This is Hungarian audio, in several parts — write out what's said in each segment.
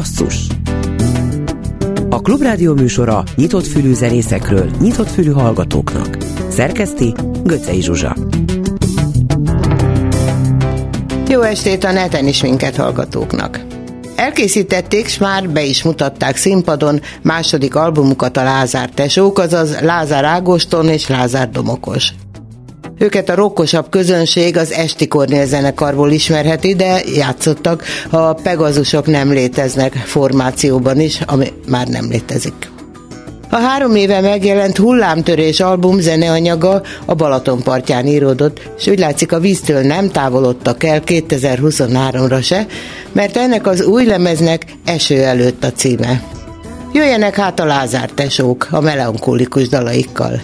Basszus A Klubrádió műsora nyitott fülű zenészekről, nyitott fülű hallgatóknak. Szerkeszti Göcej Zsuzsa Jó estét a neten is minket hallgatóknak! Elkészítették, s már be is mutatták színpadon második albumukat a Lázár tesók, azaz Lázár Ágoston és Lázár Domokos. Őket a rokkosabb közönség az Esti Kornél zenekarból ismerheti, de játszottak, a Pegazusok nem léteznek formációban is, ami már nem létezik. A három éve megjelent hullámtörés album zeneanyaga a Balaton partján íródott, és úgy látszik a víztől nem távolodtak el 2023-ra se, mert ennek az új lemeznek eső előtt a címe. Jöjjenek hát a Lázár tesók a melankolikus dalaikkal.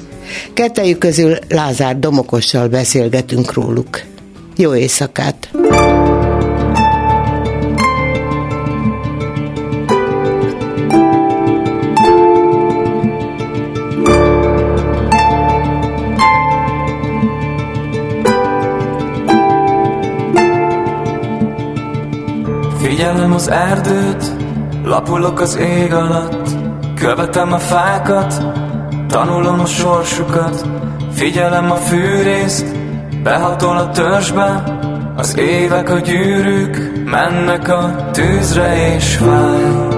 Kettejük közül Lázár Domokossal beszélgetünk róluk. Jó éjszakát! Figyelem az erdőt, lapulok az ég alatt, követem a fákat, Tanulom a sorsukat, figyelem a fűrészt, behatol a törzsbe, az évek a gyűrűk, mennek a tűzre és fáj.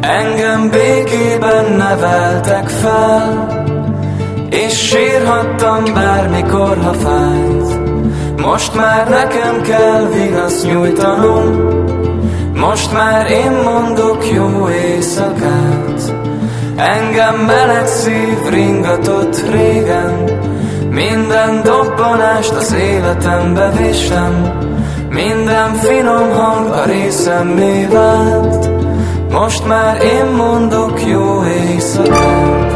Engem békében neveltek fel, és sírhattam bármikor, ha fájt. Most már nekem kell vigasz nyújtanom, most már én mondok jó éjszakát. Engem meleg szív ringatott régen. Minden dobbanást az életembe vésem Minden finom hang a részemmé vált. Most már én mondok jó éjszakát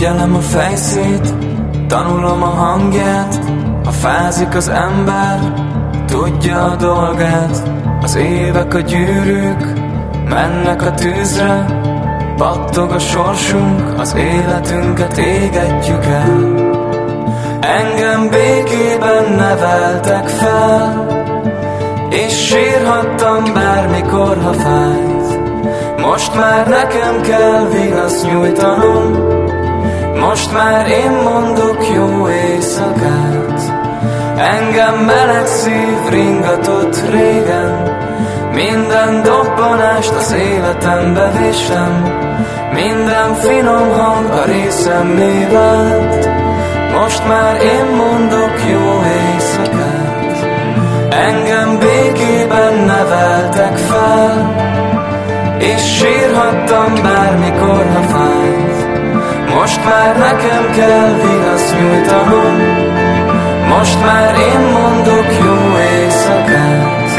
Figyelem a fejszét, tanulom a hangját A fázik az ember, tudja a dolgát. Az évek a gyűrűk, mennek a tűzre Pattog a sorsunk, az életünket égetjük el. Engem békében neveltek fel És sírhattam bármikor, ha fájt. Most már nekem kell vigasz nyújtanom most már én mondok jó éjszakát. Engem meleg szív ringatott régen. Minden dobbanást az életembe vésem Minden finom hang a részemmé vált Most már én mondok jó éjszakát. Engem békében neveltek fel. És sírhattam bármikor, most már nekem kell vigasz nyújtanom. Most már én mondok jó éjszakát.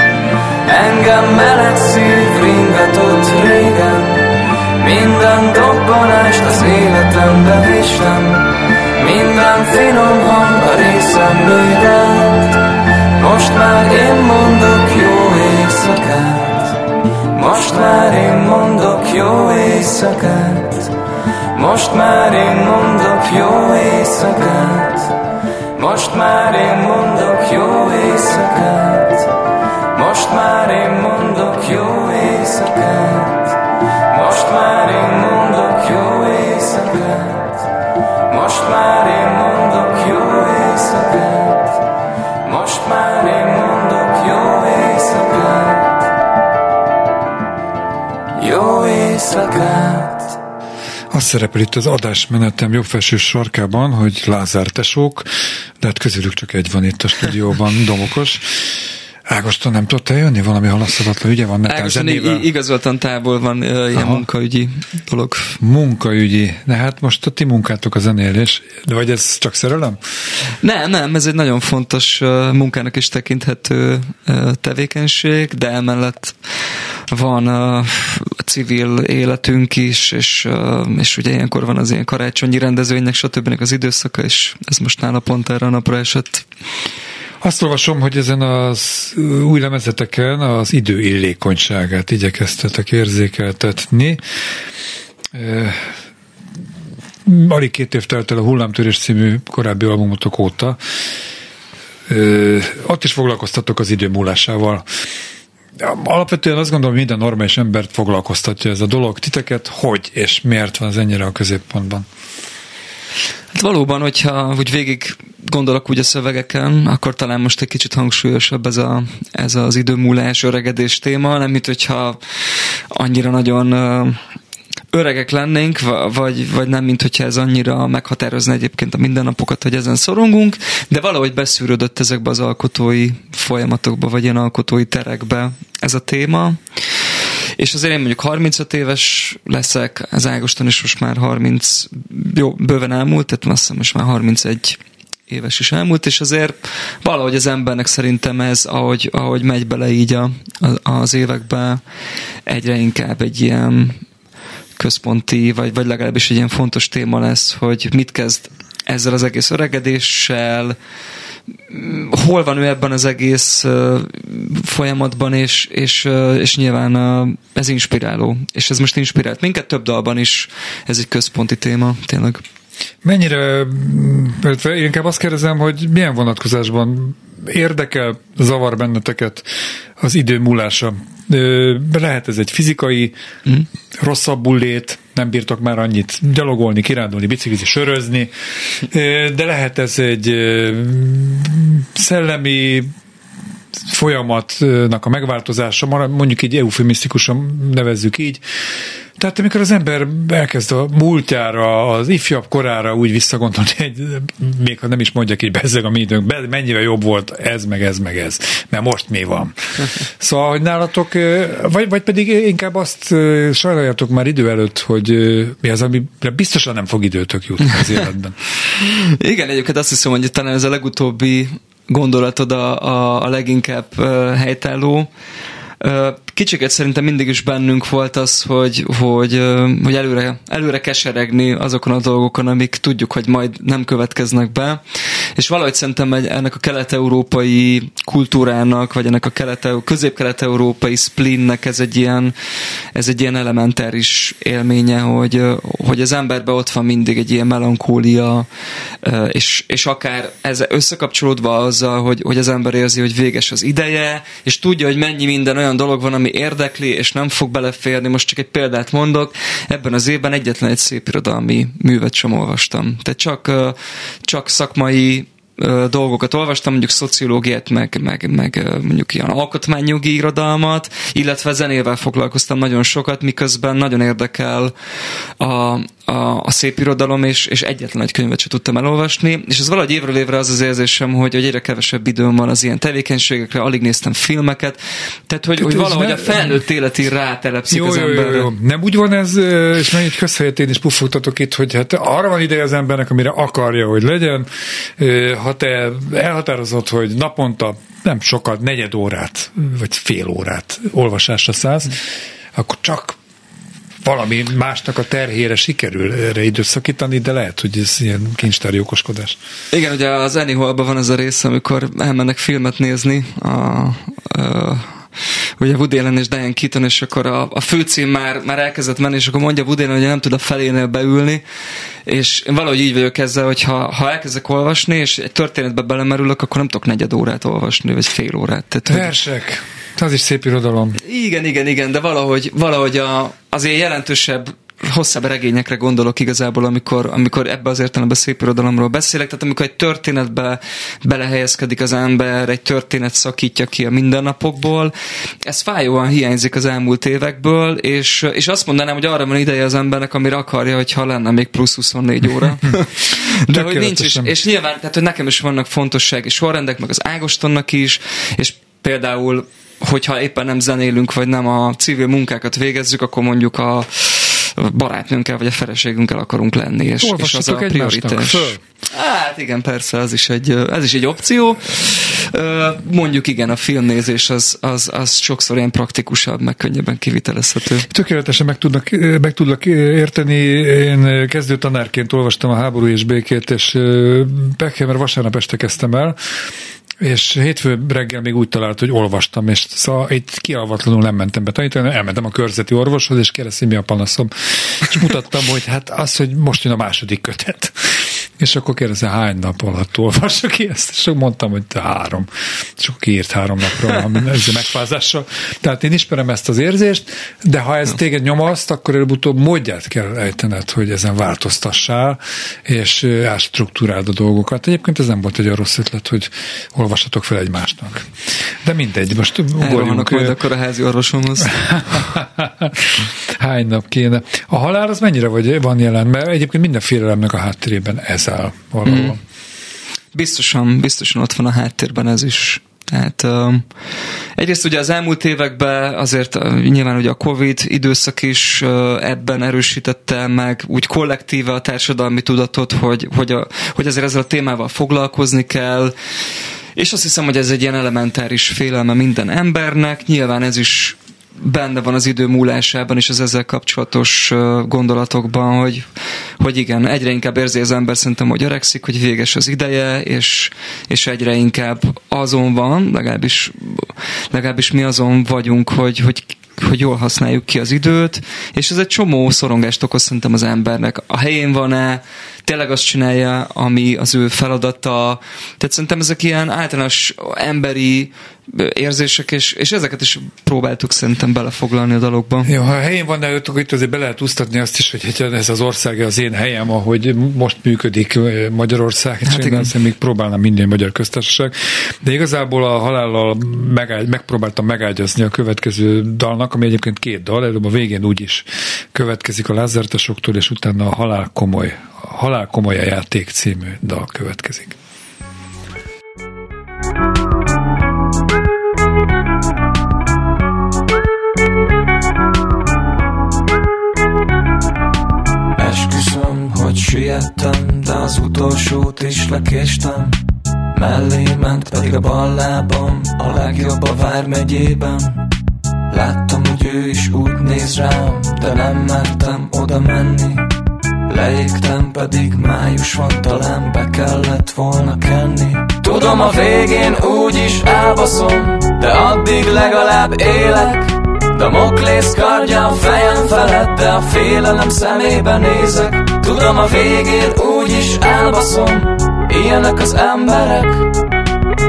Engem meleg szív ringatott régen. Minden dobbanást az életembe vésem. Minden finom hang a részem vált Most már én mondok jó éjszakát. Most már én mondok jó éjszakát most már én mondok jó éjszakát. Most már én mondok jó éjszakát. Most már én mondok jó éjszakát. Most már én mondok jó éjszakát. Most már én mondok jó éjszakát. Most már én mondok jó éjszakát. Jó éjszakát az szerepel itt az adásmenetem jobb felső sarkában, hogy Lázár tesók, de hát közülük csak egy van itt a stúdióban, Domokos. Ágoston nem tudta jönni? Valami halaszthatatlan ügye van netán Ágoston igazoltan távol van uh, ilyen Aha. munkaügyi dolog. Munkaügyi. De hát most a ti munkátok a zenélés. De vagy ez csak szerelem? Nem, nem, ez egy nagyon fontos uh, munkának is tekinthető uh, tevékenység, de emellett van uh, civil életünk is, és, és ugye ilyenkor van az ilyen karácsonyi rendezvénynek, stb. az időszaka, és ez most nála pont erre a napra esett. Azt olvasom, hogy ezen az új lemezeteken az idő illékonyságát igyekeztetek érzékeltetni. Alig két év telt el a Hullámtörés című korábbi albumotok óta. Ott is foglalkoztatok az idő múlásával. Alapvetően azt gondolom, minden normális embert foglalkoztatja ez a dolog. Titeket hogy és miért van ez ennyire a középpontban? Hát valóban, hogyha úgy végig gondolok úgy a szövegeken, akkor talán most egy kicsit hangsúlyosabb ez, a, ez az időmúlás, öregedés téma, nem mint hogyha annyira nagyon öregek lennénk, vagy, vagy nem, mint hogyha ez annyira meghatározna egyébként a mindennapokat, hogy ezen szorongunk, de valahogy beszűrődött ezekbe az alkotói folyamatokba, vagy ilyen alkotói terekbe ez a téma. És azért én mondjuk 35 éves leszek, az Ágoston is most már 30, jó, bőven elmúlt, tehát azt hiszem most már 31 éves is elmúlt, és azért valahogy az embernek szerintem ez, ahogy, ahogy megy bele így a, az évekbe, egyre inkább egy ilyen központi, vagy, vagy legalábbis egy ilyen fontos téma lesz, hogy mit kezd ezzel az egész öregedéssel, hol van ő ebben az egész folyamatban, és, és, és nyilván ez inspiráló. És ez most inspirált minket több dalban is, ez egy központi téma, tényleg. Mennyire, inkább azt kérdezem, hogy milyen vonatkozásban érdekel, zavar benneteket az idő múlása? Lehet ez egy fizikai, mm. rosszabbul lét, nem bírtok már annyit gyalogolni, kirándulni, biciklizni, sörözni, de lehet ez egy szellemi folyamatnak a megváltozása, mondjuk így eufemisztikusan nevezzük így, tehát amikor az ember elkezd a múltjára, az ifjabb korára úgy visszagondolni, hogy még ha nem is mondjak így bezzeg a mi időnk, mennyivel jobb volt ez, meg ez, meg ez, mert most mi van. Szóval, hogy nálatok, vagy, vagy pedig inkább azt sajnáljátok már idő előtt, hogy mi az, ami biztosan nem fog időtök jutni az életben. Igen, egyébként azt hiszem, hogy talán ez a legutóbbi gondolatod a, a, a leginkább helytálló, Kicsiket szerintem mindig is bennünk volt az, hogy, hogy, hogy előre, előre keseregni azokon a dolgokon, amik tudjuk, hogy majd nem következnek be. És valahogy szerintem ennek a kelet-európai kultúrának, vagy ennek a kelet közép-kelet-európai splinnek ez egy ilyen, ez egy ilyen elementáris élménye, hogy, hogy az emberben ott van mindig egy ilyen melankólia, és, és akár ez összekapcsolódva azzal, hogy, hogy az ember érzi, hogy véges az ideje, és tudja, hogy mennyi minden olyan dolog van, ami érdekli, és nem fog beleférni. Most csak egy példát mondok. Ebben az évben egyetlen egy szép irodalmi művet sem olvastam. Tehát csak, csak szakmai dolgokat olvastam, mondjuk szociológiát, meg, meg, meg mondjuk ilyen alkotmányjogi irodalmat, illetve zenével foglalkoztam nagyon sokat, miközben nagyon érdekel a, a, a szép irodalom, és, és egyetlen egy könyvet sem tudtam elolvasni, és ez valahogy évről évre az az érzésem, hogy, hogy egyre kevesebb időm van az ilyen tevékenységekre, alig néztem filmeket, tehát hogy, hogy valahogy ne... a felnőtt életi rátelepszik jó, az jó, emberre. Jó, jó. Nem úgy van ez, és meg egy közhelyet én is pufogtatok itt, hogy hát arra van ideje az embernek, amire akarja, hogy legyen, ha te elhatározod, hogy naponta nem sokat, negyed órát, vagy fél órát olvasásra szállsz, akkor csak valami másnak a terhére sikerül erre időszakítani, de lehet, hogy ez ilyen kincstári okoskodás. Igen, ugye az Annie van ez a rész, amikor elmennek filmet nézni a, a ugye Woody Allen és Diane Keaton, és akkor a, a főcím már, már elkezdett menni, és akkor mondja Woody Allen, hogy nem tud a felénél beülni, és én valahogy így vagyok ezzel, hogy ha, ha elkezdek olvasni, és egy történetbe belemerülök, akkor nem tudok negyed órát olvasni, vagy fél órát. Tehát, Versek. Hogy... Az is szép irodalom. Igen, igen, igen, de valahogy, valahogy a, azért jelentősebb hosszabb regényekre gondolok igazából, amikor, amikor ebbe az értelemben szép irodalomról beszélek, tehát amikor egy történetbe belehelyezkedik az ember, egy történet szakítja ki a mindennapokból, ez fájóan hiányzik az elmúlt évekből, és, és azt mondanám, hogy arra van ideje az embernek, amire akarja, hogyha lenne még plusz 24 óra. De hogy nincs is, és nyilván, tehát hogy nekem is vannak fontossági sorrendek, meg az Ágostonnak is, és például hogyha éppen nem zenélünk, vagy nem a civil munkákat végezzük, akkor mondjuk a barátnőnkkel vagy a feleségünkkel akarunk lenni, és, és az a prioritás. Hát igen, persze, az is egy, ez is egy opció. Mondjuk igen, a filmnézés az, az, az sokszor ilyen praktikusabb, meg könnyebben kivitelezhető. Tökéletesen meg, tudnak, meg tudlak érteni. Én kezdő tanárként olvastam a háború és békét, és Beckheimer vasárnap este kezdtem el, és hétfő reggel még úgy talált, hogy olvastam, és szóval itt kialvatlanul nem mentem be tanítani, elmentem a körzeti orvoshoz, és kérdeztem, mi a panaszom. És mutattam, hogy hát az, hogy most jön a második kötet. És akkor kérdezte, hány nap alatt olvassa ki ezt? És mondtam, hogy három. És akkor kiírt három napra ez a megfázással. Tehát én ismerem ezt az érzést, de ha ez téged nyomaszt, akkor előbb-utóbb módját kell ejtened, hogy ezen változtassál, és átstruktúráld a dolgokat. Egyébként ez nem volt egy rossz ötlet, hogy olvassatok fel egymásnak. De mindegy, most ugorjunk. majd akkor a házi orvosomhoz. Hány nap kéne. A halál az mennyire vagy, van jelen? Mert egyébként minden félelemnek a háttérében ez áll valahol. Mm. Biztosan, biztosan ott van a háttérben ez is. Tehát uh, egyrészt ugye az elmúlt években azért uh, nyilván ugye a Covid időszak is uh, ebben erősítette meg úgy kollektíve a társadalmi tudatot, hogy, hogy, a, hogy azért ezzel a témával foglalkozni kell, és azt hiszem, hogy ez egy ilyen elementáris félelme minden embernek. Nyilván ez is benne van az idő múlásában és az ezzel kapcsolatos gondolatokban, hogy, hogy igen, egyre inkább érzi az ember szerintem, hogy öregszik, hogy véges az ideje, és, és egyre inkább azon van, legalábbis, legalábbis mi azon vagyunk, hogy, hogy hogy jól használjuk ki az időt, és ez egy csomó szorongást okoz szerintem az embernek. A helyén van-e, tényleg azt csinálja, ami az ő feladata. Tehát szerintem ezek ilyen általános emberi érzések, és, és ezeket is próbáltuk szerintem belefoglalni a dalokba. Jó, ha a helyén van, akkor itt azért be lehet úsztatni azt is, hogy ez az ország az én helyem, ahogy most működik Magyarország, hát igen. én még próbálnám minden magyar köztársaság, de igazából a halállal megágy, megpróbáltam megágyazni a következő dalnak, ami egyébként két dal, előbb a végén úgy is következik a lázertesoktól, és utána a halál komoly, halál komoly a játék című dal következik. Siettem, de az utolsót is lekéstem. Mellé ment pedig a bal lábam A legjobb a Vármegyében. Láttam, hogy ő is úgy néz rám De nem mertem oda menni Leégtem, pedig május van, talán be kellett volna kenni. Tudom a végén úgy is elbaszom De addig legalább élek. Damoklész kardja a fejem felett De a félelem szemébe nézek. Tudom a végén úgy is elbaszom Ilyenek az emberek.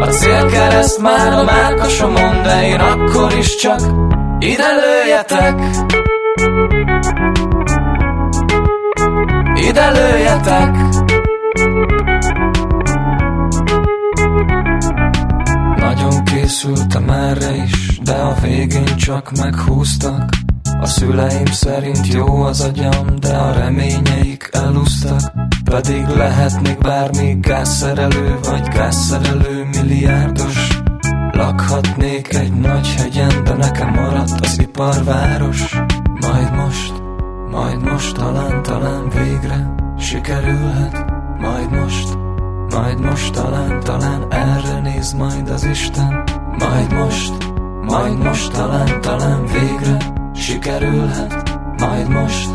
A célkereszt már a mákasomon De én akkor is csak ide lőjetek Ide lőjetek! Nagyon készültem erre is De a végén csak meghúztak. A szüleim szerint jó az agyam, de a reményeik elúsztak Pedig lehetnék bármi gázszerelő vagy gázszerelő milliárdos. Lakhatnék egy nagy hegyen, de nekem maradt az iparváros majd most talán, talán végre sikerülhet. Majd most, majd most talán, talán erre néz majd az Isten. Majd most, majd most talán, talán végre sikerülhet. Majd most,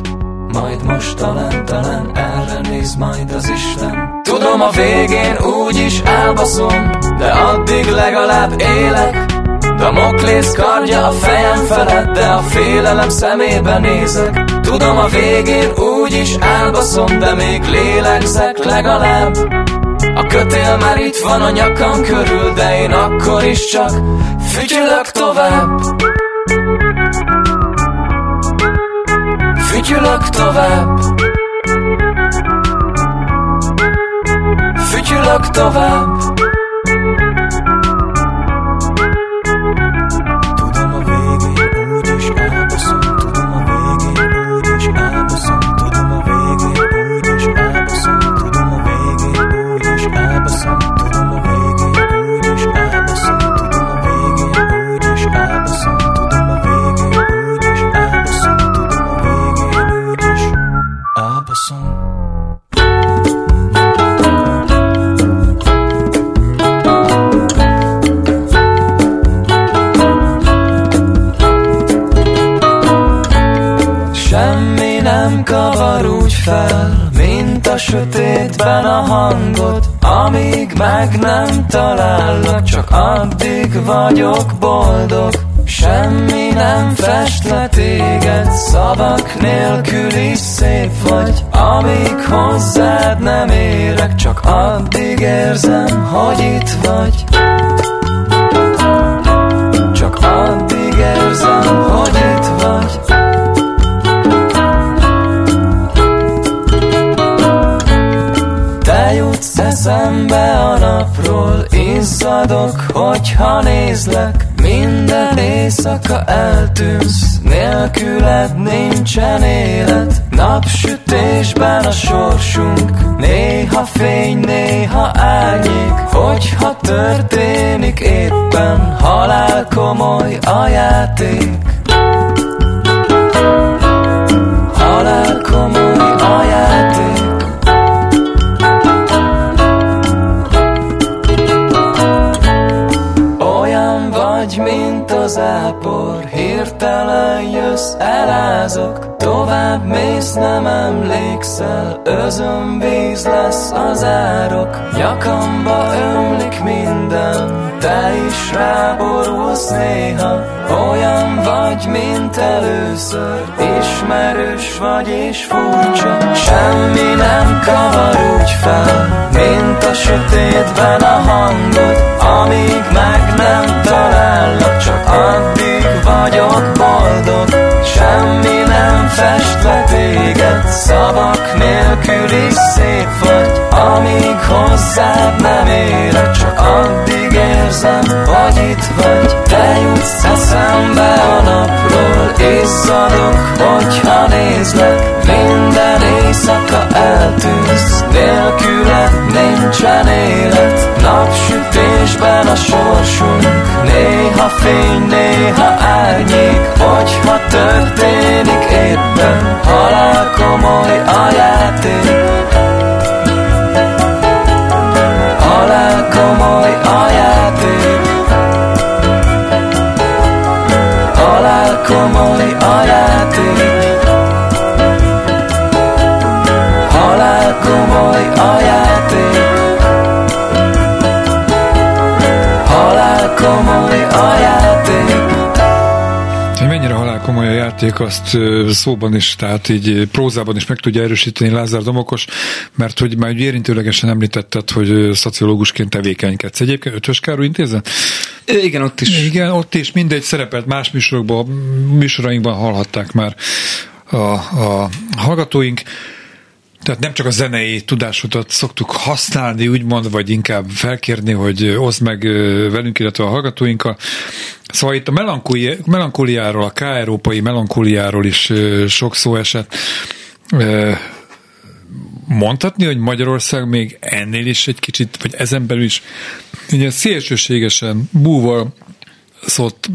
majd most talán, talán erre néz majd az Isten. Tudom a végén úgy is elbaszom De addig legalább élek Damoklész kardja a fejem felett De a félelem szemébe nézek. Tudom a végén úgy is elbaszom De még lélegzek legalább. A kötél már itt van a nyakam körül De én akkor is csak fütyülök tovább. Fütyülök tovább. Fütyülök tovább sötétben a hangot Amíg meg nem talállak, csak addig vagyok boldog. Semmi nem fest le téged, szavak nélkül is szép vagy Amíg hozzád nem érek, csak addig érzem, hogy itt vagy. Csak addig érzem, hogy itt vagy jutsz eszembe a napról, izzadok, hogyha nézlek. Minden éjszaka eltűnsz, nélküled nincsen élet. Napsütésben a sorsunk, néha fény, néha árnyék. Hogyha történik éppen, halál komoly a játék jössz, elázok, tovább mész, nem emlékszel, özönvíz lesz az árok, nyakamba ömlik minden, te is ráborulsz néha, olyan vagy, mint először, ismerős vagy és furcsa, semmi nem kavar úgy fel, mint a sötétben a hangod, amíg meg nem talállak, csak addig vagyok boldog Semmi nem fest le téged Szavak nélkül is szép vagy Amíg hozzád nem érek Csak addig érzem, hogy itt vagy. Te jutsz eszembe a napról Izzadok, hogyha nézlek Minden éjszaka eltűnsz Nélküled nincsen élet Napsütésben a sorsunk Néha fény, néha árnyék Hogyha történik éppen Halál komoly a játék. Halál komoly a játék. Halál komoly a játék. Halál komoly a játék a játék hogy mennyire halál komoly a játék, azt szóban is, tehát így prózában is meg tudja erősíteni Lázár Domokos, mert hogy már érintőlegesen említetted, hogy szociológusként tevékenykedsz. Egyébként Ötös Károly intézet? Igen, ott is. Igen, ott is mindegy szerepelt más műsorokban, műsorainkban hallhatták már a, a hallgatóink. Tehát nem csak a zenei tudásodat szoktuk használni, úgymond, vagy inkább felkérni, hogy oszd meg velünk, illetve a hallgatóinkkal. Szóval itt a melankóliáról, a k-európai melankóliáról is sok szó esett. Mondhatni, hogy Magyarország még ennél is egy kicsit, vagy ezen belül is ugye szélsőségesen búval szólt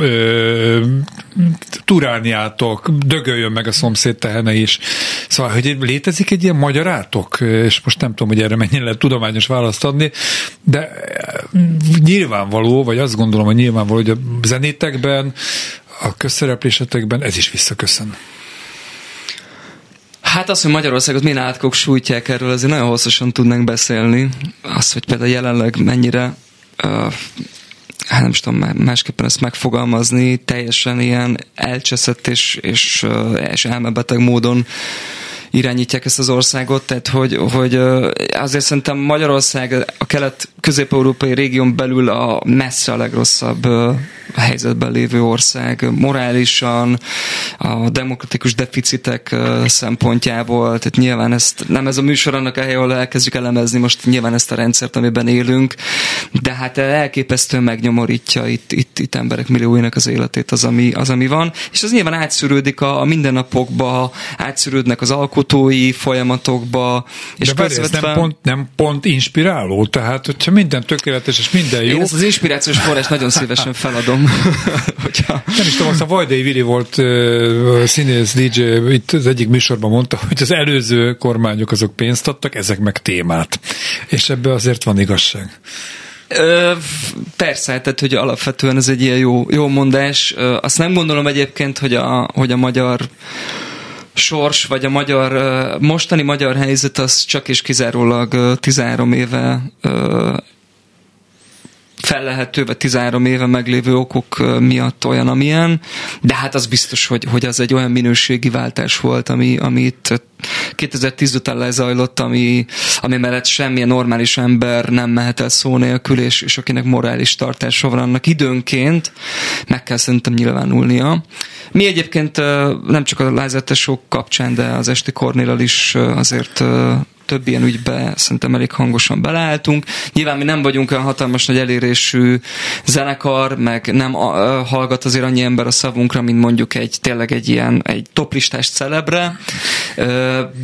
turálniátok, dögöljön meg a szomszéd tehene is. Szóval, hogy létezik egy ilyen magyarátok, és most nem tudom, hogy erre mennyire lehet tudományos választ adni, de nyilvánvaló, vagy azt gondolom, hogy nyilvánvaló, hogy a zenétekben, a közszereplésetekben ez is visszaköszön. Hát az, hogy Magyarországot milyen átkok sújtják erről, azért nagyon hosszasan tudnánk beszélni. Az, hogy például jelenleg mennyire uh, hát nem is tudom másképpen ezt megfogalmazni, teljesen ilyen elcseszett és, és, és elmebeteg módon irányítják ezt az országot, tehát hogy, hogy azért szerintem Magyarország a kelet-közép-európai régión belül a messze a legrosszabb helyzetben lévő ország morálisan, a demokratikus deficitek szempontjából, tehát nyilván ezt nem ez a műsor annak a hely, ahol elkezdjük elemezni most nyilván ezt a rendszert, amiben élünk, de hát elképesztően megnyomorítja itt, itt, itt emberek millióinak az életét az, ami, az, ami van, és az nyilván átszűrődik a, a mindennapokba, átszűrődnek az alkotói folyamatokba, és de közvetve... ez nem pont, nem pont inspiráló, tehát hogyha minden tökéletes és minden jó. Én ezt az inspirációs forrás nagyon szívesen feladom Hogyha... Nem is tudom, azt a Vajdai Vili volt uh, színész DJ, itt az egyik műsorban mondta, hogy az előző kormányok azok pénzt adtak, ezek meg témát. És ebbe azért van igazság. Ö, persze, tehát hogy alapvetően ez egy ilyen jó, jó mondás. Ö, azt nem gondolom egyébként, hogy a, hogy a magyar sors, vagy a magyar, mostani magyar helyzet az csak és kizárólag 13 éve fellehető, vagy 13 éve meglévő okok miatt olyan, amilyen, de hát az biztos, hogy, hogy az egy olyan minőségi váltás volt, ami, ami itt 2010 után lezajlott, ami, ami mellett semmilyen normális ember nem mehet el szó nélkül, és, és akinek morális tartása van annak időnként, meg kell szerintem nyilvánulnia. Mi egyébként nem csak a lázetesok kapcsán, de az esti Kornélal is azért több ilyen ügybe szerintem elég hangosan beleálltunk. Nyilván mi nem vagyunk olyan hatalmas nagy elérésű zenekar, meg nem hallgat azért annyi ember a szavunkra, mint mondjuk egy tényleg egy ilyen egy toplistás celebre,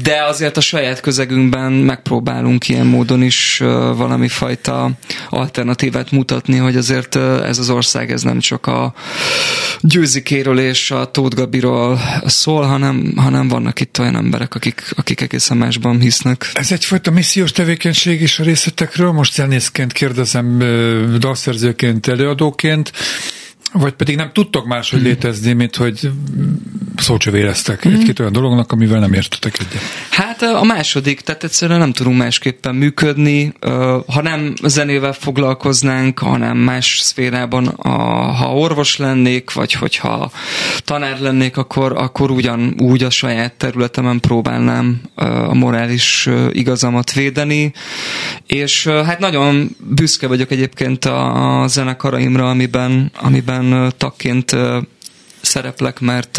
de azért a saját közegünkben megpróbálunk ilyen módon is valami fajta alternatívát mutatni, hogy azért ez az ország ez nem csak a Győzikéről és a Tóth Gabiról szól, hanem, hanem vannak itt olyan emberek, akik, akik egészen másban hisznek. Ez egyfajta missziós tevékenység is a részletekről. Most zenészként kérdezem, dalszerzőként, előadóként, vagy pedig nem tudtok máshogy hmm. létezni, mint hogy szócsövéreztek hmm. egy-két olyan dolognak, amivel nem értetek egyet. Hát a második, tehát egyszerűen nem tudunk másképpen működni. Ha nem zenével foglalkoznánk, hanem más szférában, a, ha orvos lennék, vagy hogyha tanár lennék, akkor, akkor ugyanúgy a saját területemen próbálnám a morális igazamat védeni. És hát nagyon büszke vagyok egyébként a zenekaraimra, amiben, amiben tagként szereplek, mert,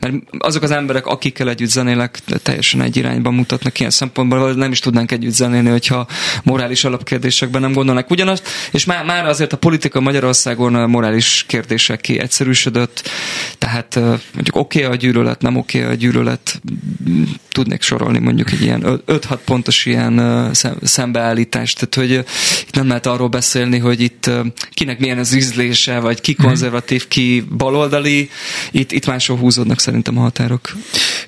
mert azok az emberek, akikkel együtt zenélek, teljesen egy irányba mutatnak ilyen szempontból, nem is tudnánk együtt zenélni, hogyha morális alapkérdésekben nem gondolnak ugyanazt, és már, már azért a politika Magyarországon morális kérdések ki egyszerűsödött, tehát mondjuk oké okay a gyűlölet, nem oké okay a gyűlölet, tudnék sorolni mondjuk egy ilyen 5-6 pontos ilyen szembeállítást, tehát hogy itt nem lehet arról beszélni, hogy itt kinek milyen az ízlése, vagy ki konzervatív, ki baloldali, itt, itt máshol húzódnak szerintem a határok.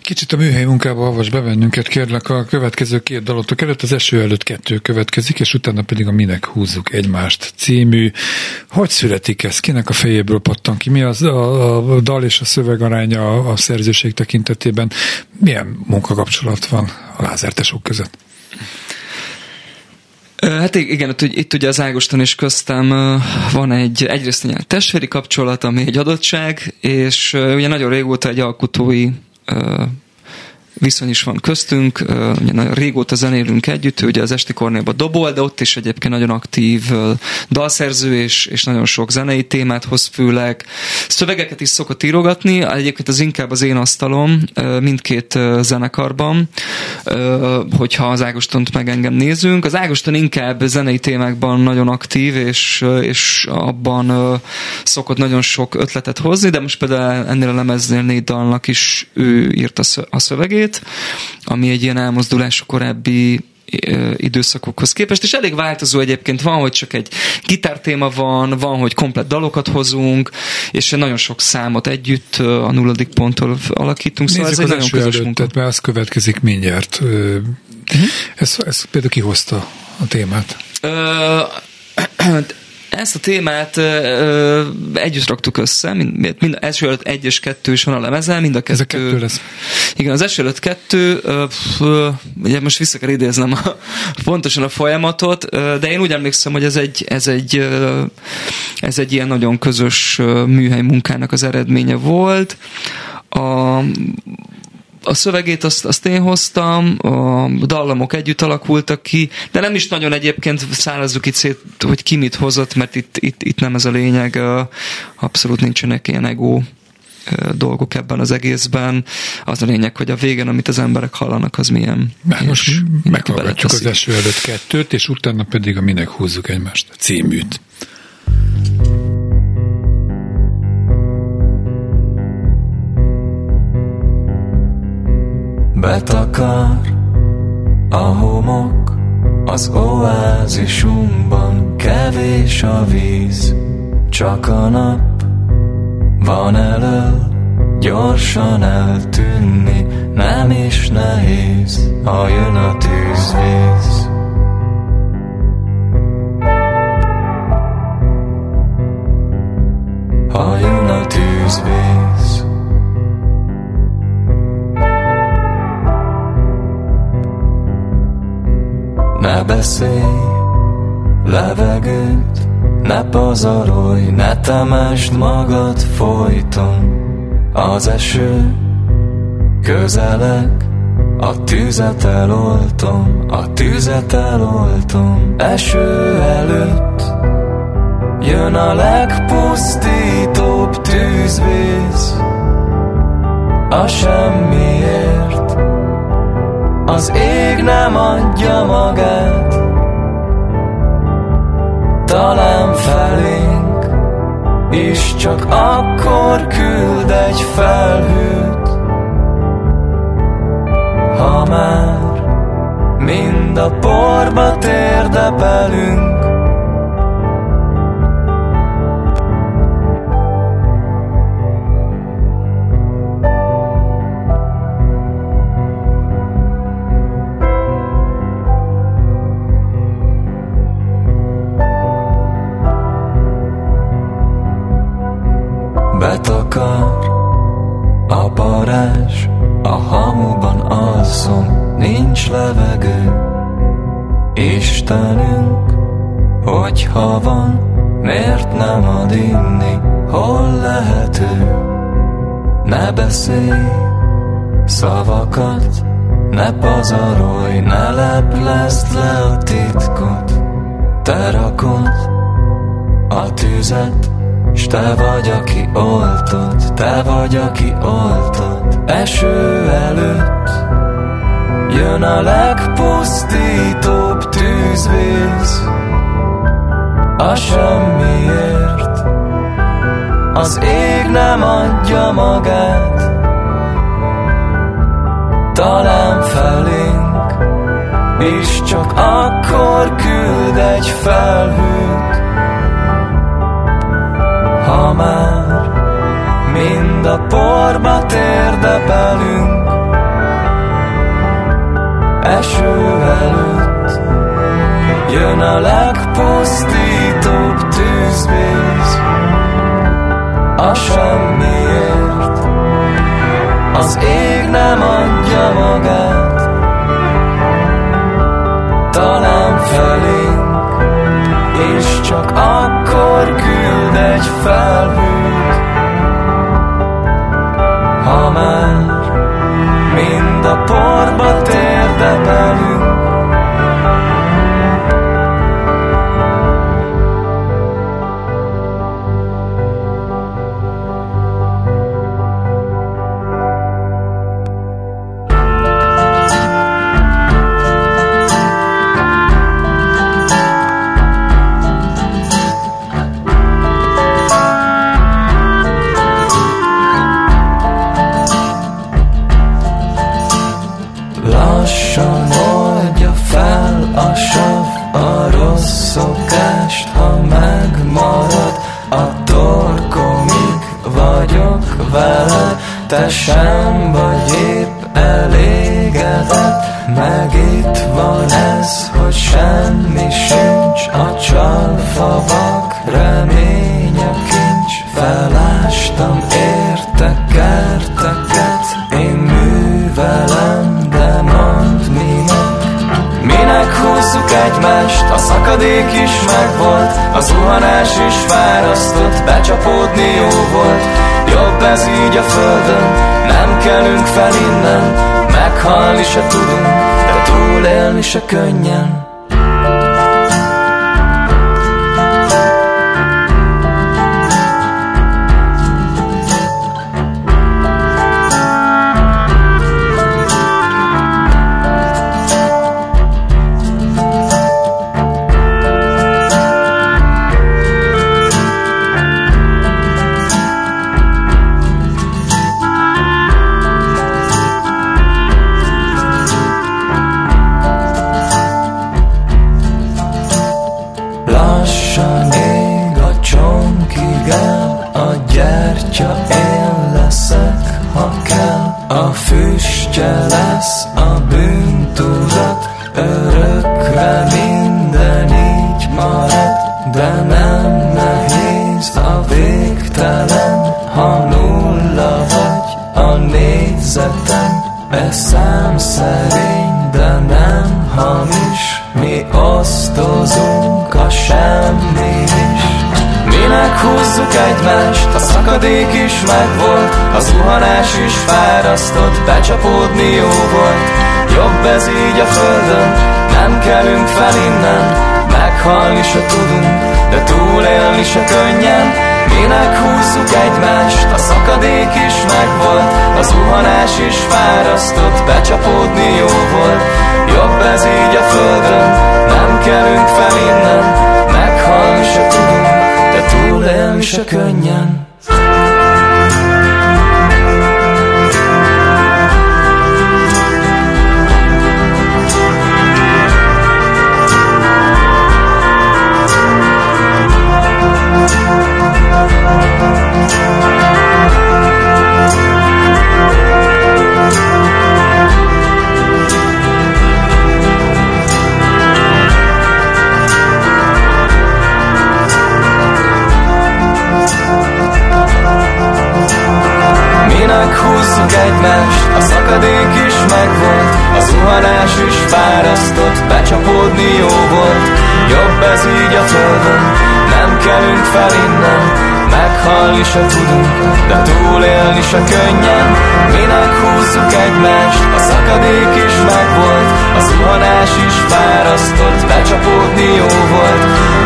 Kicsit a műhely munkába havas be bennünket, kérlek a következő két dalotok előtt, az eső előtt kettő következik, és utána pedig a Minek húzzuk egymást című. Hogy születik ez? Kinek a fejéből pattan ki? Mi az a, a dal és a szöveg aránya a szerzőség tekintetében? Milyen munkakapcsolat van a lázertesok között? Hát igen, itt, itt ugye az Ágoston és köztem van egy egyrészt egy testvéri kapcsolat, ami egy adottság, és ugye nagyon régóta egy alkotói viszony is van köztünk, ugye nagyon régóta zenélünk együtt, ő ugye az Esti Kornélban dobol, de ott is egyébként nagyon aktív dalszerző, és, és nagyon sok zenei témát hoz főleg. Szövegeket is szokott írogatni, egyébként az inkább az én asztalom mindkét zenekarban, hogyha az Ágostont meg engem nézünk. Az Ágoston inkább zenei témákban nagyon aktív, és, és abban szokott nagyon sok ötletet hozni, de most például ennél a lemeznél négy dalnak is ő írt a szövegét, zenét, ami egy ilyen elmozdulás a korábbi időszakokhoz képest, és elég változó egyébként. Van, hogy csak egy gitártéma van, van, hogy komplet dalokat hozunk, és nagyon sok számot együtt a nulladik ponttól alakítunk, szóval Nézzük ez egy nagyon közös munka. Mert az következik mindjárt. Uh-huh. Ez, ez például kihozta a témát? Ezt a témát ö, együtt raktuk össze, mind, mind első előtt egy és kettő is van a lemezen, mind a kettő. Ez a kettő lesz. Igen, az első előtt kettő, ö, ö, ugye most vissza kell idéznem a, pontosan a folyamatot, ö, de én úgy emlékszem, hogy ez egy, ez egy, ö, ez egy ilyen nagyon közös műhely munkának az eredménye volt. A, a szövegét azt, azt én hoztam, a dallamok együtt alakultak ki, de nem is nagyon egyébként szállazzuk itt szét, hogy ki mit hozott, mert itt, itt, itt nem ez a lényeg, abszolút nincsenek ilyen ego dolgok ebben az egészben. Az a lényeg, hogy a végen, amit az emberek hallanak, az milyen. Már most meghallgatjuk az eső előtt kettőt, és utána pedig a minek húzzuk egymást címűt. Betakar a homok az oázisunkban Kevés a víz, csak a nap van elől Gyorsan eltűnni nem is nehéz, ha jön a tűzvész. Ha jön a tűzvész. Ne beszélj levegőt, ne pazarolj, ne temesd magad folyton. Az eső közeleg, a tüzet eloltom, a tüzet eloltom. Eső előtt jön a legpusztítóbb tűzvész, a semmiért. Az ég nem adja magát, talán felénk És csak akkor küld egy felhőt Ha már mind a porba térdepelünk akar. A parázs a hamuban alszom Nincs levegő. Istenünk Hogyha van Miért nem ad inni? Hol lehető? Ne beszélj Szavakat Ne pazarolj Ne leplezd le a titkot. Te rakod a tüzet s te vagy, aki oltott, te vagy, aki oltott Eső előtt Jön a legpusztítóbb tűzvész. A semmiért Az ég nem adja magát. Talán felénk És csak akkor küld egy felhőt ha már. Mind a porba térdepelünk Eső előtt. Jön a legpusztítóbb tűzvész A semmiért. Az ég nem adja magát Talán felénk és csak akkor küld egy felhőt, ha te sem vagy épp elégedett Meg itt van ez, hogy semmi sincs A csalfavak. Reménye kincs Felástam érte egymást, a szakadék is megvolt A zuhanás is fárasztott, becsapódni jó volt. Jobb ez így a földön, nem kelünk fel innen Meghalni se tudunk, de túlélni se könnyen nézetem, e szám szerény, de nem hamis, mi osztozunk a semmi is. Minek húzzuk egymást, a szakadék is megvolt, a zuhanás is fárasztott, becsapódni jó volt. Jobb ez így a földön, nem kelünk fel innen, meghalni se tudunk, de túlélni se könnyen, Minek húzzuk egymást, a szakadék is megvolt, a zuhanás is fárasztott, becsapódni jó volt. Jobb ez így a földön, nem kelünk fel innen, meghalni se tudunk, de túlélni se könnyen. Meghúzzuk egymást, a szakadék is megvolt, a zuhanás is fárasztott, becsapódni jó volt. Jobb ez így a földön, nem kelünk fel innen, meghalni se tudunk, de túlélni se könnyen. Minek húzzuk egymást, a szakadék is megvolt, a zuhanás is fárasztott, becsapódni jó volt.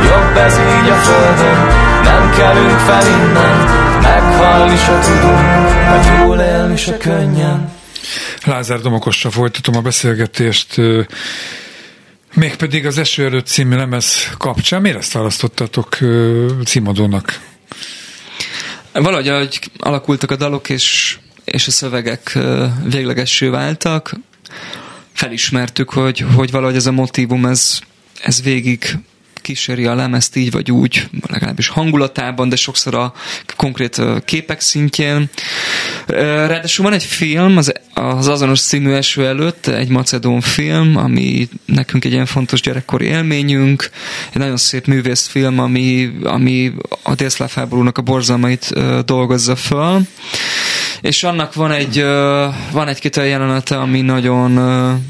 Jobb ez így a földön, nem kelünk fel innen, meghalni se tudunk, de túlélni se könnyen. Lázár Domokosra folytatom a beszélgetést, mégpedig az Eső előtt című lemez kapcsán. Miért ezt választottatok címadónak? Valahogy, ahogy alakultak a dalok, és, és a szövegek véglegessé váltak, felismertük, hogy, hogy valahogy ez a motivum, ez, ez végig kíséri a lemezt így vagy úgy, legalábbis hangulatában, de sokszor a konkrét képek szintjén. Ráadásul van egy film, az, az azonos című eső előtt, egy macedón film, ami nekünk egy ilyen fontos gyerekkori élményünk, egy nagyon szép művészfilm, ami, ami a délszláv háborúnak a borzalmait dolgozza föl. És annak van egy, van egy-két olyan jelenete, ami nagyon,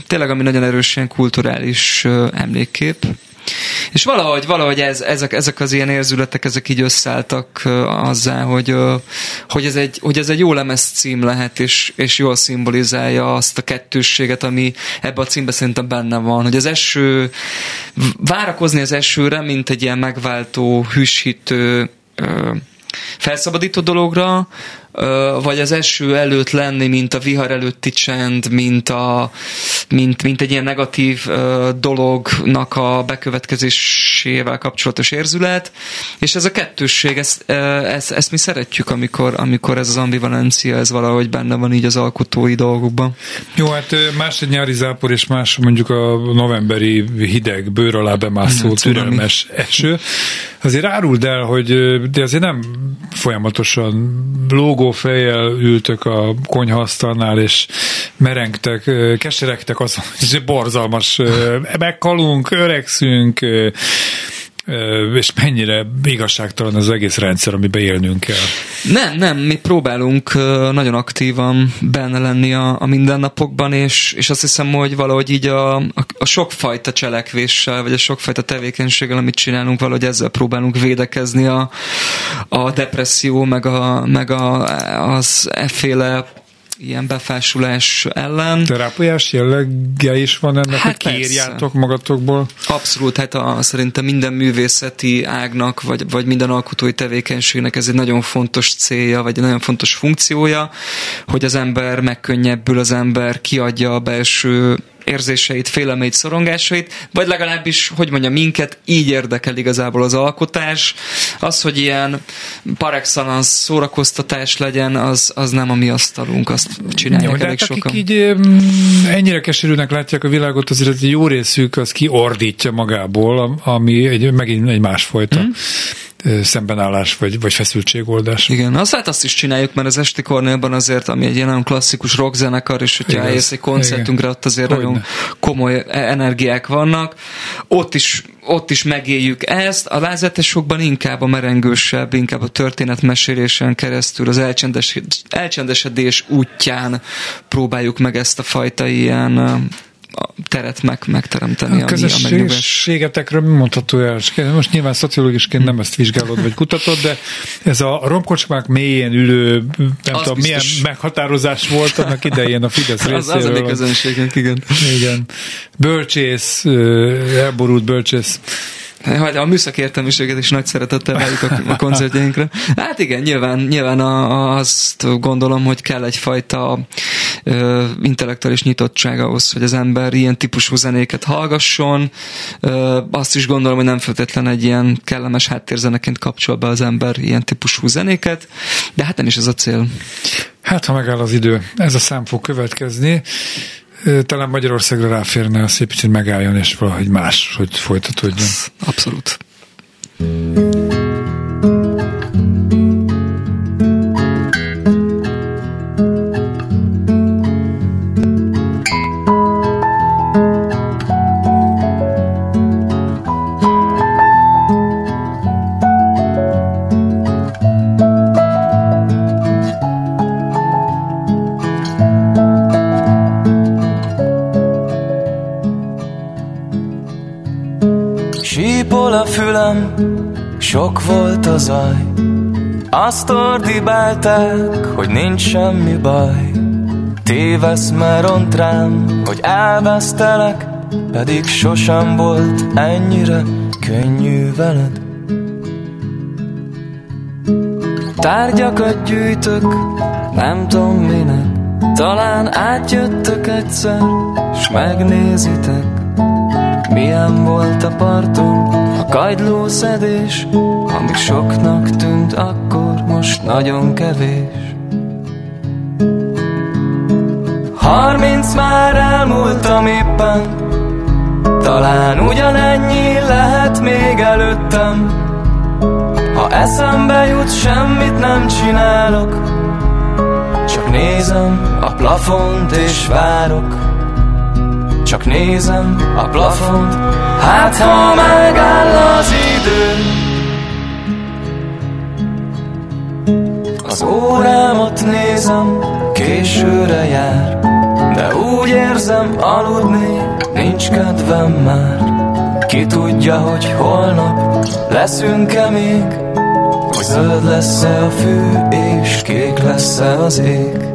tényleg ami nagyon erősen kulturális emlékkép, és valahogy, valahogy ez, ezek, ezek az ilyen érzületek, ezek így összeálltak azzá, hogy, hogy, ez egy, hogy ez egy jó lemez cím lehet, és, és jól szimbolizálja azt a kettősséget, ami ebbe a címbe szerintem benne van, hogy az eső, várakozni az esőre, mint egy ilyen megváltó, hűsítő, felszabadító dologra, vagy az eső előtt lenni, mint a vihar előtti csend, mint, a, mint, mint egy ilyen negatív dolognak a bekövetkezésével kapcsolatos érzület, és ez a kettősség, ezt, ezt, ezt mi szeretjük, amikor, amikor ez az ambivalencia, ez valahogy benne van így az alkotói dolgokban. Jó, hát más egy nyári zápor, és más mondjuk a novemberi hideg, bőr alá bemászó türelmes eső. Azért áruld el, hogy de azért nem folyamatosan lógó lógó fejjel ültök a konyhasztalnál, és merengtek, keseregtek azon, hogy borzalmas, meghalunk, öregszünk, és mennyire igazságtalan az egész rendszer, amiben élnünk kell. Nem, nem, mi próbálunk nagyon aktívan benne lenni a, a mindennapokban, és, és azt hiszem, hogy valahogy így a, a, a sokfajta cselekvéssel, vagy a sokfajta tevékenységgel, amit csinálunk, valahogy ezzel próbálunk védekezni a, a depresszió, meg, a, meg a, az efféle ilyen befásulás ellen. Terápiás jellege is van ennek, hát hogy kiírjátok magatokból? Abszolút, hát a, szerintem minden művészeti ágnak, vagy, vagy minden alkotói tevékenységnek ez egy nagyon fontos célja, vagy egy nagyon fontos funkciója, hogy az ember megkönnyebbül, az ember kiadja a belső érzéseit, félelmeit, szorongásait, vagy legalábbis, hogy mondja, minket így érdekel igazából az alkotás. Az, hogy ilyen par excellence szórakoztatás legyen, az, az nem a mi asztalunk, azt csinálják jó, elég hát sokan. Akik így ennyire keserűnek látják a világot, azért egy jó részük az kiordítja magából, ami egy, megint egy másfajta mm szembenállás vagy, vagy feszültségoldás. Igen, azt hát azt is csináljuk, mert az Esti Kornélban azért, ami egy ilyen klasszikus rockzenekar, és hogyha eljössz egy koncertünkre, ott azért Hogyne. nagyon komoly e- energiák vannak. Ott is, ott is megéljük ezt, a lázetesokban inkább a merengősebb, inkább a történetmesélésen keresztül, az elcsendes, elcsendesedés útján próbáljuk meg ezt a fajta ilyen teret meg, megteremteni. A közösségetekről mi mondható el? Most nyilván szociológusként nem ezt vizsgálod vagy kutatod, de ez a romkocsmák mélyén ülő, nem az tudom, biztos. milyen meghatározás volt annak idején a Fidesz részéről. Az, az a közönségünk, igen. Igen. Bölcsész, elborult bölcsész a műszaki értelmiséget is nagy szeretettel várjuk a, a koncertjeinkre. Hát igen, nyilván, nyilván a, a, azt gondolom, hogy kell egyfajta ö, intellektuális nyitottság ahhoz, hogy az ember ilyen típusú zenéket hallgasson. Ö, azt is gondolom, hogy nem feltétlen egy ilyen kellemes háttérzeneként kapcsol be az ember ilyen típusú zenéket, de hát nem is ez a cél. Hát, ha megáll az idő, ez a szám fog következni talán Magyarországra ráférne a szép, hogy megálljon, és valahogy más, hogy folytatódjon. Abszolút. Sok volt a zaj. Azt ordibálták, hogy nincs semmi baj. Tévesz, mert ont rám, hogy elvesztelek Pedig sosem volt ennyire könnyű veled. Tárgyakat gyűjtök, nem tudom minek. Talán átjöttök egyszer, s megnézitek Milyen volt a parton Kagylószedés, ami soknak tűnt akkor, most nagyon kevés. Harminc már elmúltam éppen, talán ugyanennyi lehet még előttem. Ha eszembe jut, semmit nem csinálok, csak nézem a plafont és várok. Csak nézem a plafont Hát ha megáll az idő. Az órámat nézem Későre jár De úgy érzem aludni Nincs kedvem már. Ki tudja, hogy holnap Leszünk-e még? Hogy zöld lesz-e a fű És kék lesz-e az ég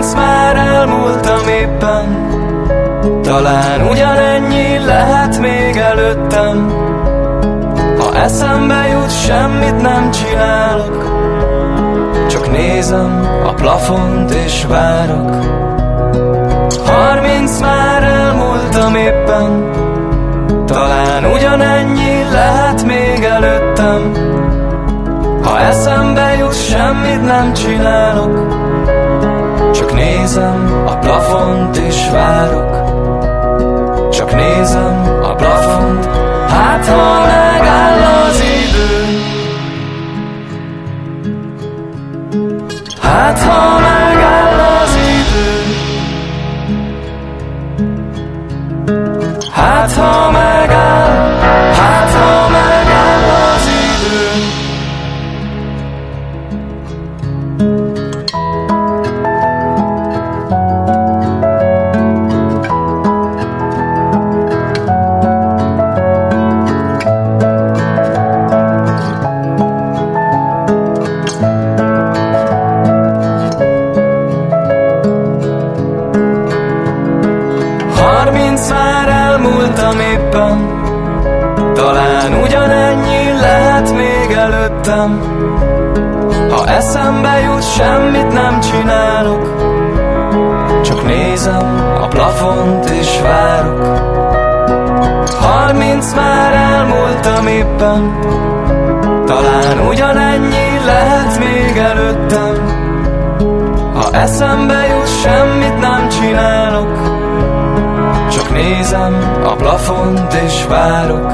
Harminc már elmúltam éppen. Talán ugyanennyi lehet még előttem. Ha eszembe jut, semmit nem csinálok. Csak nézem a plafont és várok. Harminc már elmúltam éppen. Talán ugyanennyi lehet még előttem. Ha eszembe jut, semmit nem csinálok csak nézem a plafont és várok. Csak nézem a plafont. Hát ha megáll Ha eszembe jut, semmit nem csinálok. Csak nézem a plafont és várok.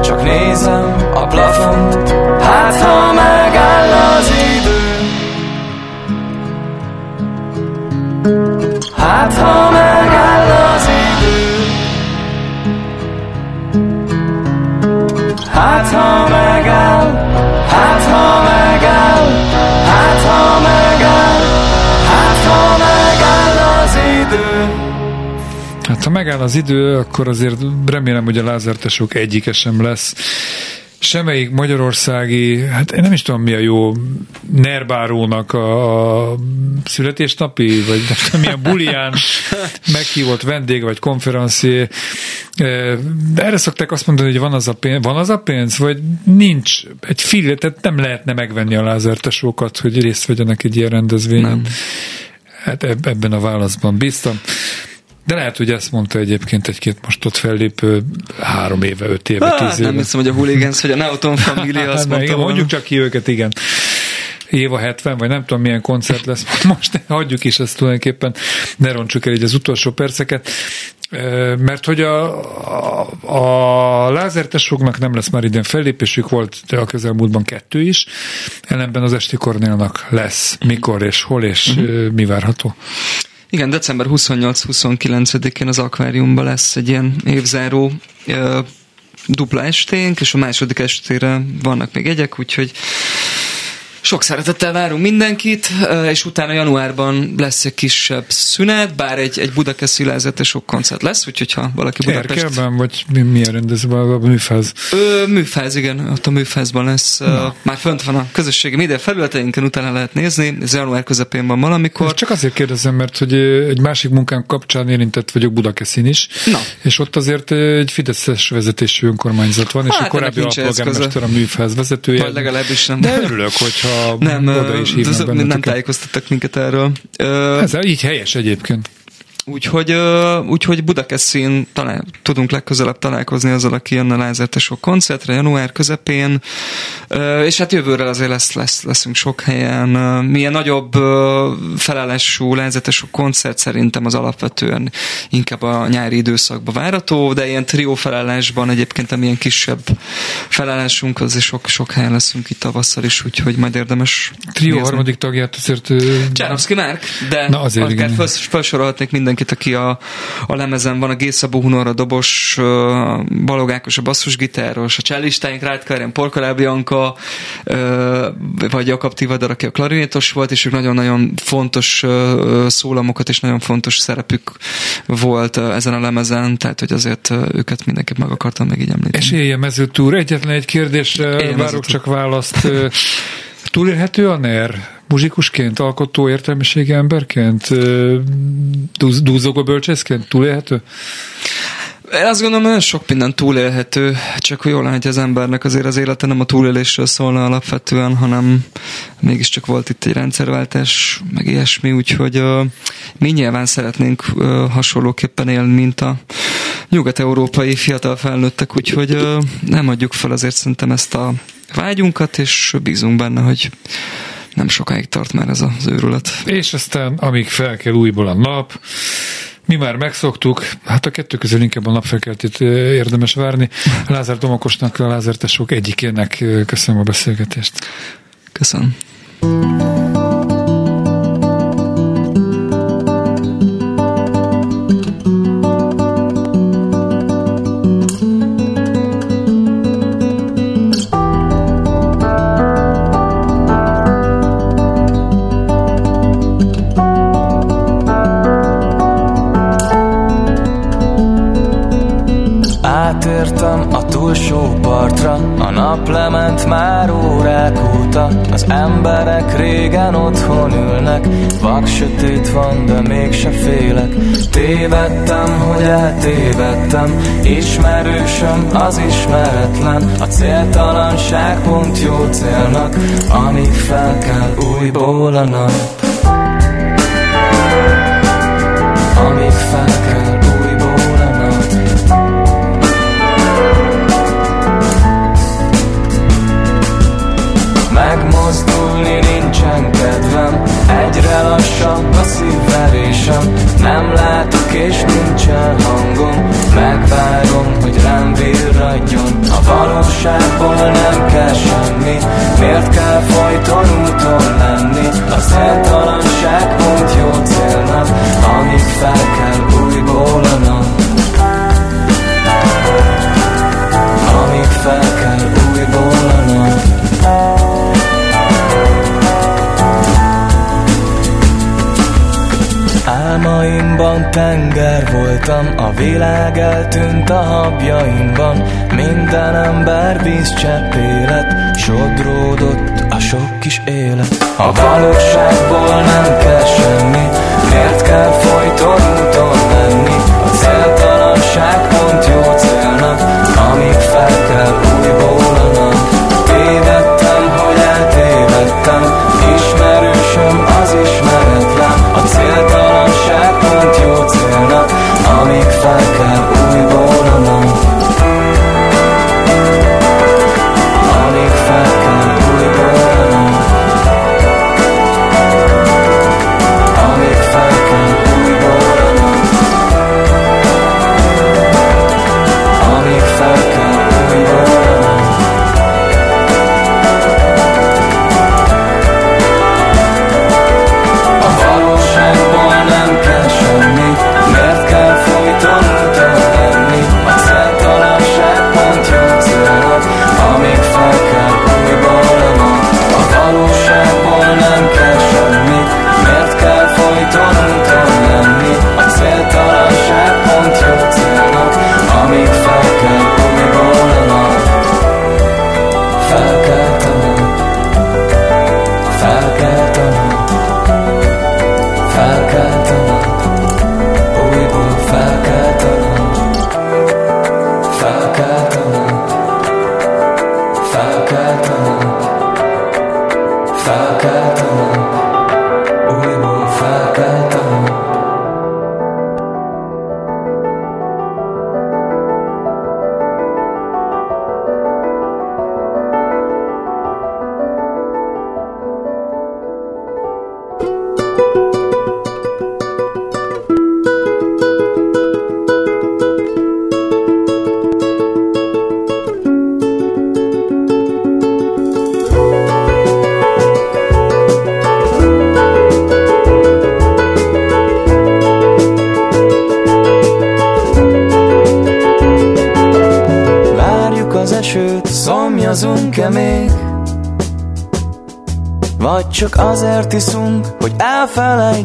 Csak nézem a plafont Hát ha megáll az idő. Hát ha megáll az idő. Hát ha megáll Hát ha megáll az idő, akkor azért remélem, hogy a lázártesok egyike sem lesz semmelyik magyarországi, hát én nem is tudom mi a jó Nerbárónak a, a születésnapi, vagy nem tudom milyen bulián meghívott vendég, vagy konferencié. De erre szokták azt mondani, hogy van az a pénz, van az a pénz, vagy nincs egy fill, tehát nem lehetne megvenni a lázertesókat, hogy részt vegyenek egy ilyen rendezvényen. Nem. Hát ebben a válaszban bíztam. De lehet, hogy ezt mondta egyébként egy-két most ott fellépő három éve, öt éve, ah, tíz éve. Nem hiszem, hogy a Hooligans, vagy a Neoton Family azt mondta. Igen, mondjuk csak ki őket, igen. Éva 70, vagy nem tudom milyen koncert lesz, most hagyjuk is ezt tulajdonképpen, ne roncsuk el így az utolsó perceket, mert hogy a, a, a lázertesoknak nem lesz már idén fellépésük, volt a közelmúltban kettő is, ellenben az Esti Kornélnak lesz, mikor és hol és uh-huh. mi várható. Igen, december 28-29-én az akváriumban lesz egy ilyen évzáró dupla esténk, és a második estére vannak még egyek, úgyhogy sok szeretettel várunk mindenkit, és utána januárban lesz egy kisebb szünet, bár egy, egy Budakeszi sok koncert lesz, úgyhogy ha valaki Budapest... Erkelben, vagy mi, milyen rendezőben, a műfáz? Ö, műfáz, igen, ott a műfázban lesz. Na. Már fönt van a közösségi média felületeinken, utána lehet nézni, ez január közepén van valamikor. Ezt csak azért kérdezem, mert hogy egy másik munkám kapcsán érintett vagyok Budakeszin is, Na. és ott azért egy Fideszes vezetésű önkormányzat van, hát, és a korábbi alpolgármester a műfáz vezetője. Vagy legalábbis nem. De örülök, hogyha nem, oda is hívnak Nem tájékoztattak minket erről. Ez így helyes egyébként. Úgyhogy, úgyhogy Budakeszin talál, tudunk legközelebb találkozni azzal, aki jön a lázertesok koncertre január közepén, és hát jövőre azért lesz, lesz, leszünk sok helyen. Milyen nagyobb felállású lázertesok koncert szerintem az alapvetően inkább a nyári időszakban várható, de ilyen trió felállásban egyébként amilyen kisebb felállásunk, az is sok, sok helyen leszünk itt tavasszal is, úgyhogy majd érdemes Trió harmadik tagját azért... Csárovszki Márk, de Na azért akár felsorolhatnék mindenki mindenkit, aki a, a lemezen van, a Gészabó Hunor, a dobos, a Balogákos, a basszusgitáros, a csellistáink, Rátkárján, Porkalá Bianca, vagy Jakab Tivadar, aki a klarinétos volt, és ők nagyon-nagyon fontos szólamokat és nagyon fontos szerepük volt ezen a lemezen, tehát hogy azért őket mindenképp meg akartam meg így említeni. És élje mezőtúr, egyetlen egy kérdés, várok csak választ. Túlélhető a NER? Muzsikusként, alkotó értelmiségi emberként, dúz, dúzogó bölcsészként túlélhető? Én azt gondolom, hogy sok minden túlélhető, csak hogy jól hogy az embernek azért az élete nem a túlélésről szólna alapvetően, hanem mégiscsak volt itt egy rendszerváltás, meg ilyesmi, úgyhogy uh, mi nyilván szeretnénk uh, hasonlóképpen élni, mint a nyugat-európai fiatal felnőttek, úgyhogy uh, nem adjuk fel azért szerintem ezt a vágyunkat, és bízunk benne, hogy nem sokáig tart már ez az őrület. És aztán, amíg fel kell újból a nap, mi már megszoktuk, hát a kettő közül inkább a napfelkeltét érdemes várni. Lázár Domokosnak, a Lázár Tesók egyikének köszönöm a beszélgetést. Köszönöm. Tévedtem, hogy eltévedtem. Ismerősöm az ismeretlen A céltalanság pont jó célnak Amíg fel kell újból a nap. Amíg fel kell Egyre lassabb a szívverésem Nem látok és nincsen hangom. Megvárom, hogy rám virradjon. A valóságból nem kell semmi. Miért kell folyton úton lenni? A céltalanság pont jó célnak Amíg fel kell újból a nap Amíg fel kell újból Álmaimban tenger voltam, a világ eltűnt a habjaimban. Minden ember vízcseppélet Sodródott a sok kis élet. A valóságból nem kell semmi Miért kell folyton úton lenni? A céltalanság pont jó célnak Amíg fel kell újból a nap Ismerősöm az ismeretlen. A céltalanság jó célnak Amíg fel kell újból a nap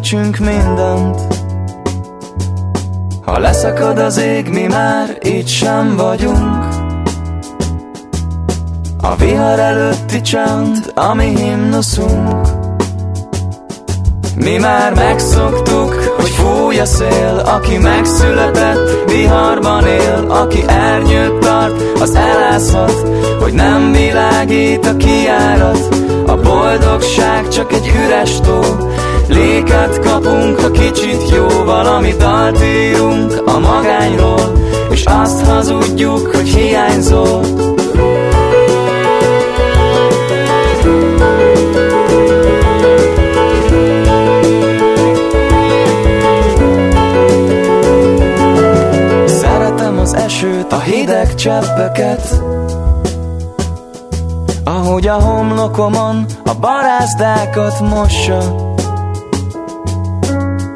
elfelejtsünk mindent? Ha leszakad az ég, mi már itt sem vagyunk. A vihar előtti csend, ami himnuszunk. Mi már megszoktuk, hogy fúj a szél Aki megszületett, viharban él Aki ernyőt tart, az elázhat Hogy nem világít a kiárat. A boldogság csak egy üres tó Léket kapunk, ha kicsit jó Valami dalt írunk a magányról És azt hazudjuk, hogy hiányzol Szeretem az esőt, a hideg cseppeket. Ahogy a homlokomon a barázdákat mossa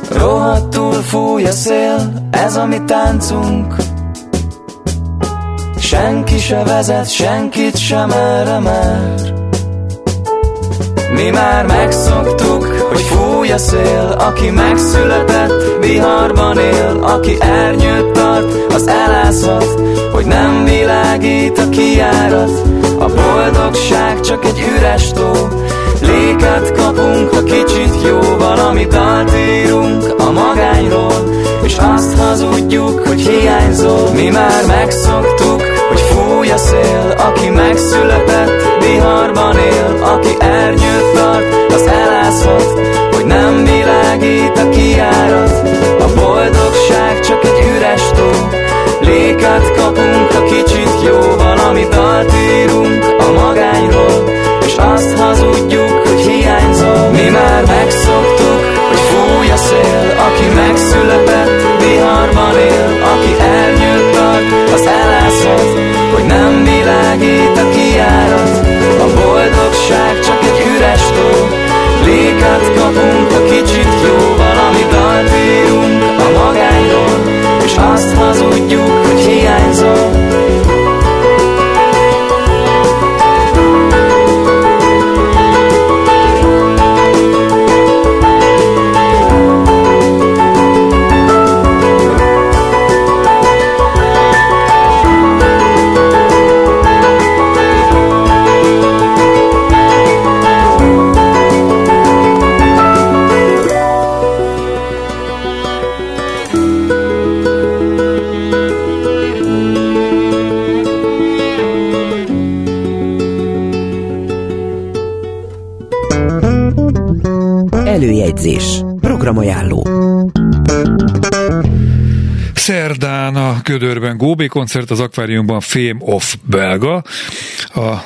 Rohadtul fúj a szél, ez a mi táncunk. Senki se vezet, senkit sem erre már. Mi már megszoktuk, hogy fúj a szél Aki megszületett, viharban él Aki ernyőt tart, az elázhat Hogy nem világít a kiárat. A boldogság csak egy üres tó Léket kapunk, ha kicsit jó Valami dalt írunk a magányról És azt hazudjuk, hogy hiányzol. Mi már megszoktuk, hogy fúj a szél Aki megszületett, viharban él Aki ernyőt tart, az elázhat Hogy nem világít a kiárat. A boldogság csak egy üres tó. Léket kapunk, ha kicsit jó Valami dalt írunk a magányról azt hazudjuk, hogy hiányzol. Mi már megszoktuk, hogy fúj a szél Aki megszületett, viharban él Aki ernyőt tart, az elázhat Hogy nem világít a kiárat. A boldogság csak egy üres tó Léket kapunk, ha kicsit jó Valami dalt írunk a magányról És azt hazudjuk, hogy hiányzol Góbé koncert, az akváriumban Fame of Belga, a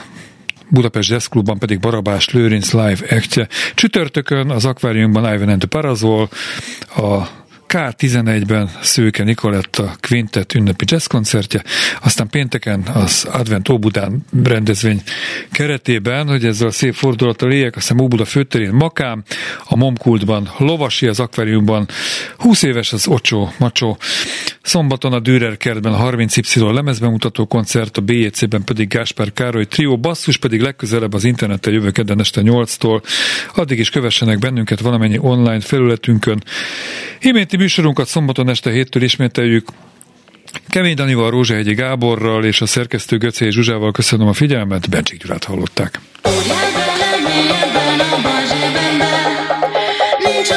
Budapest Jazz Clubban pedig Barabás Lőrinc live actje. Csütörtökön az akváriumban Ivan and the Parazol, a K11-ben Szőke Nikoletta Quintet ünnepi jazz koncertje, aztán pénteken az Advent Óbudán rendezvény keretében, hogy ezzel a szép fordulattal éljek, aztán Óbuda főterén Makám, a Momkultban Lovasi, az akváriumban 20 éves az Ocsó Macsó, szombaton a Dürer kertben a 30Y lemezbemutató koncert, a BJC-ben pedig Gáspár Károly trió, basszus pedig legközelebb az interneten jövő kedden este 8-tól. Addig is kövessenek bennünket valamennyi online felületünkön. Iménti műsorunkat szombaton este héttől ismételjük. Kemény Danival, Rózsahegyi Gáborral és a szerkesztő Göcé Zsuzsával köszönöm a figyelmet, Bencsik Gyurát hallották. Nincs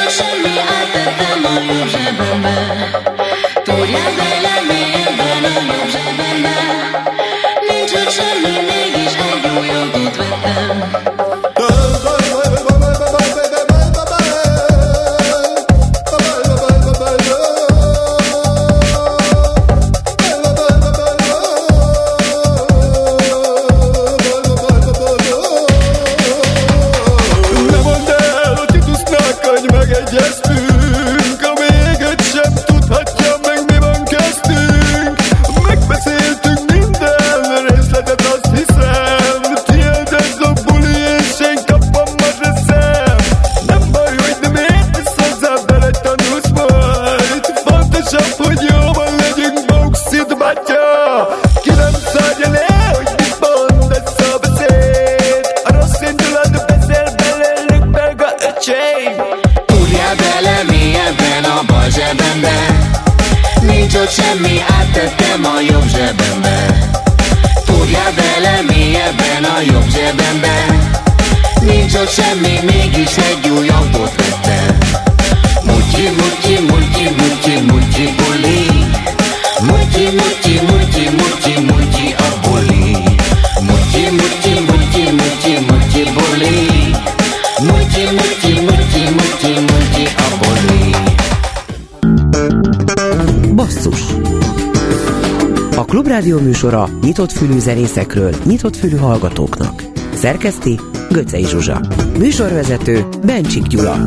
Klubrádió műsora nyitott fülű zenészekről, nyitott fülű hallgatóknak. Szerkeszti Göcej Zsuzsa. Műsorvezető Bencsik Gyula.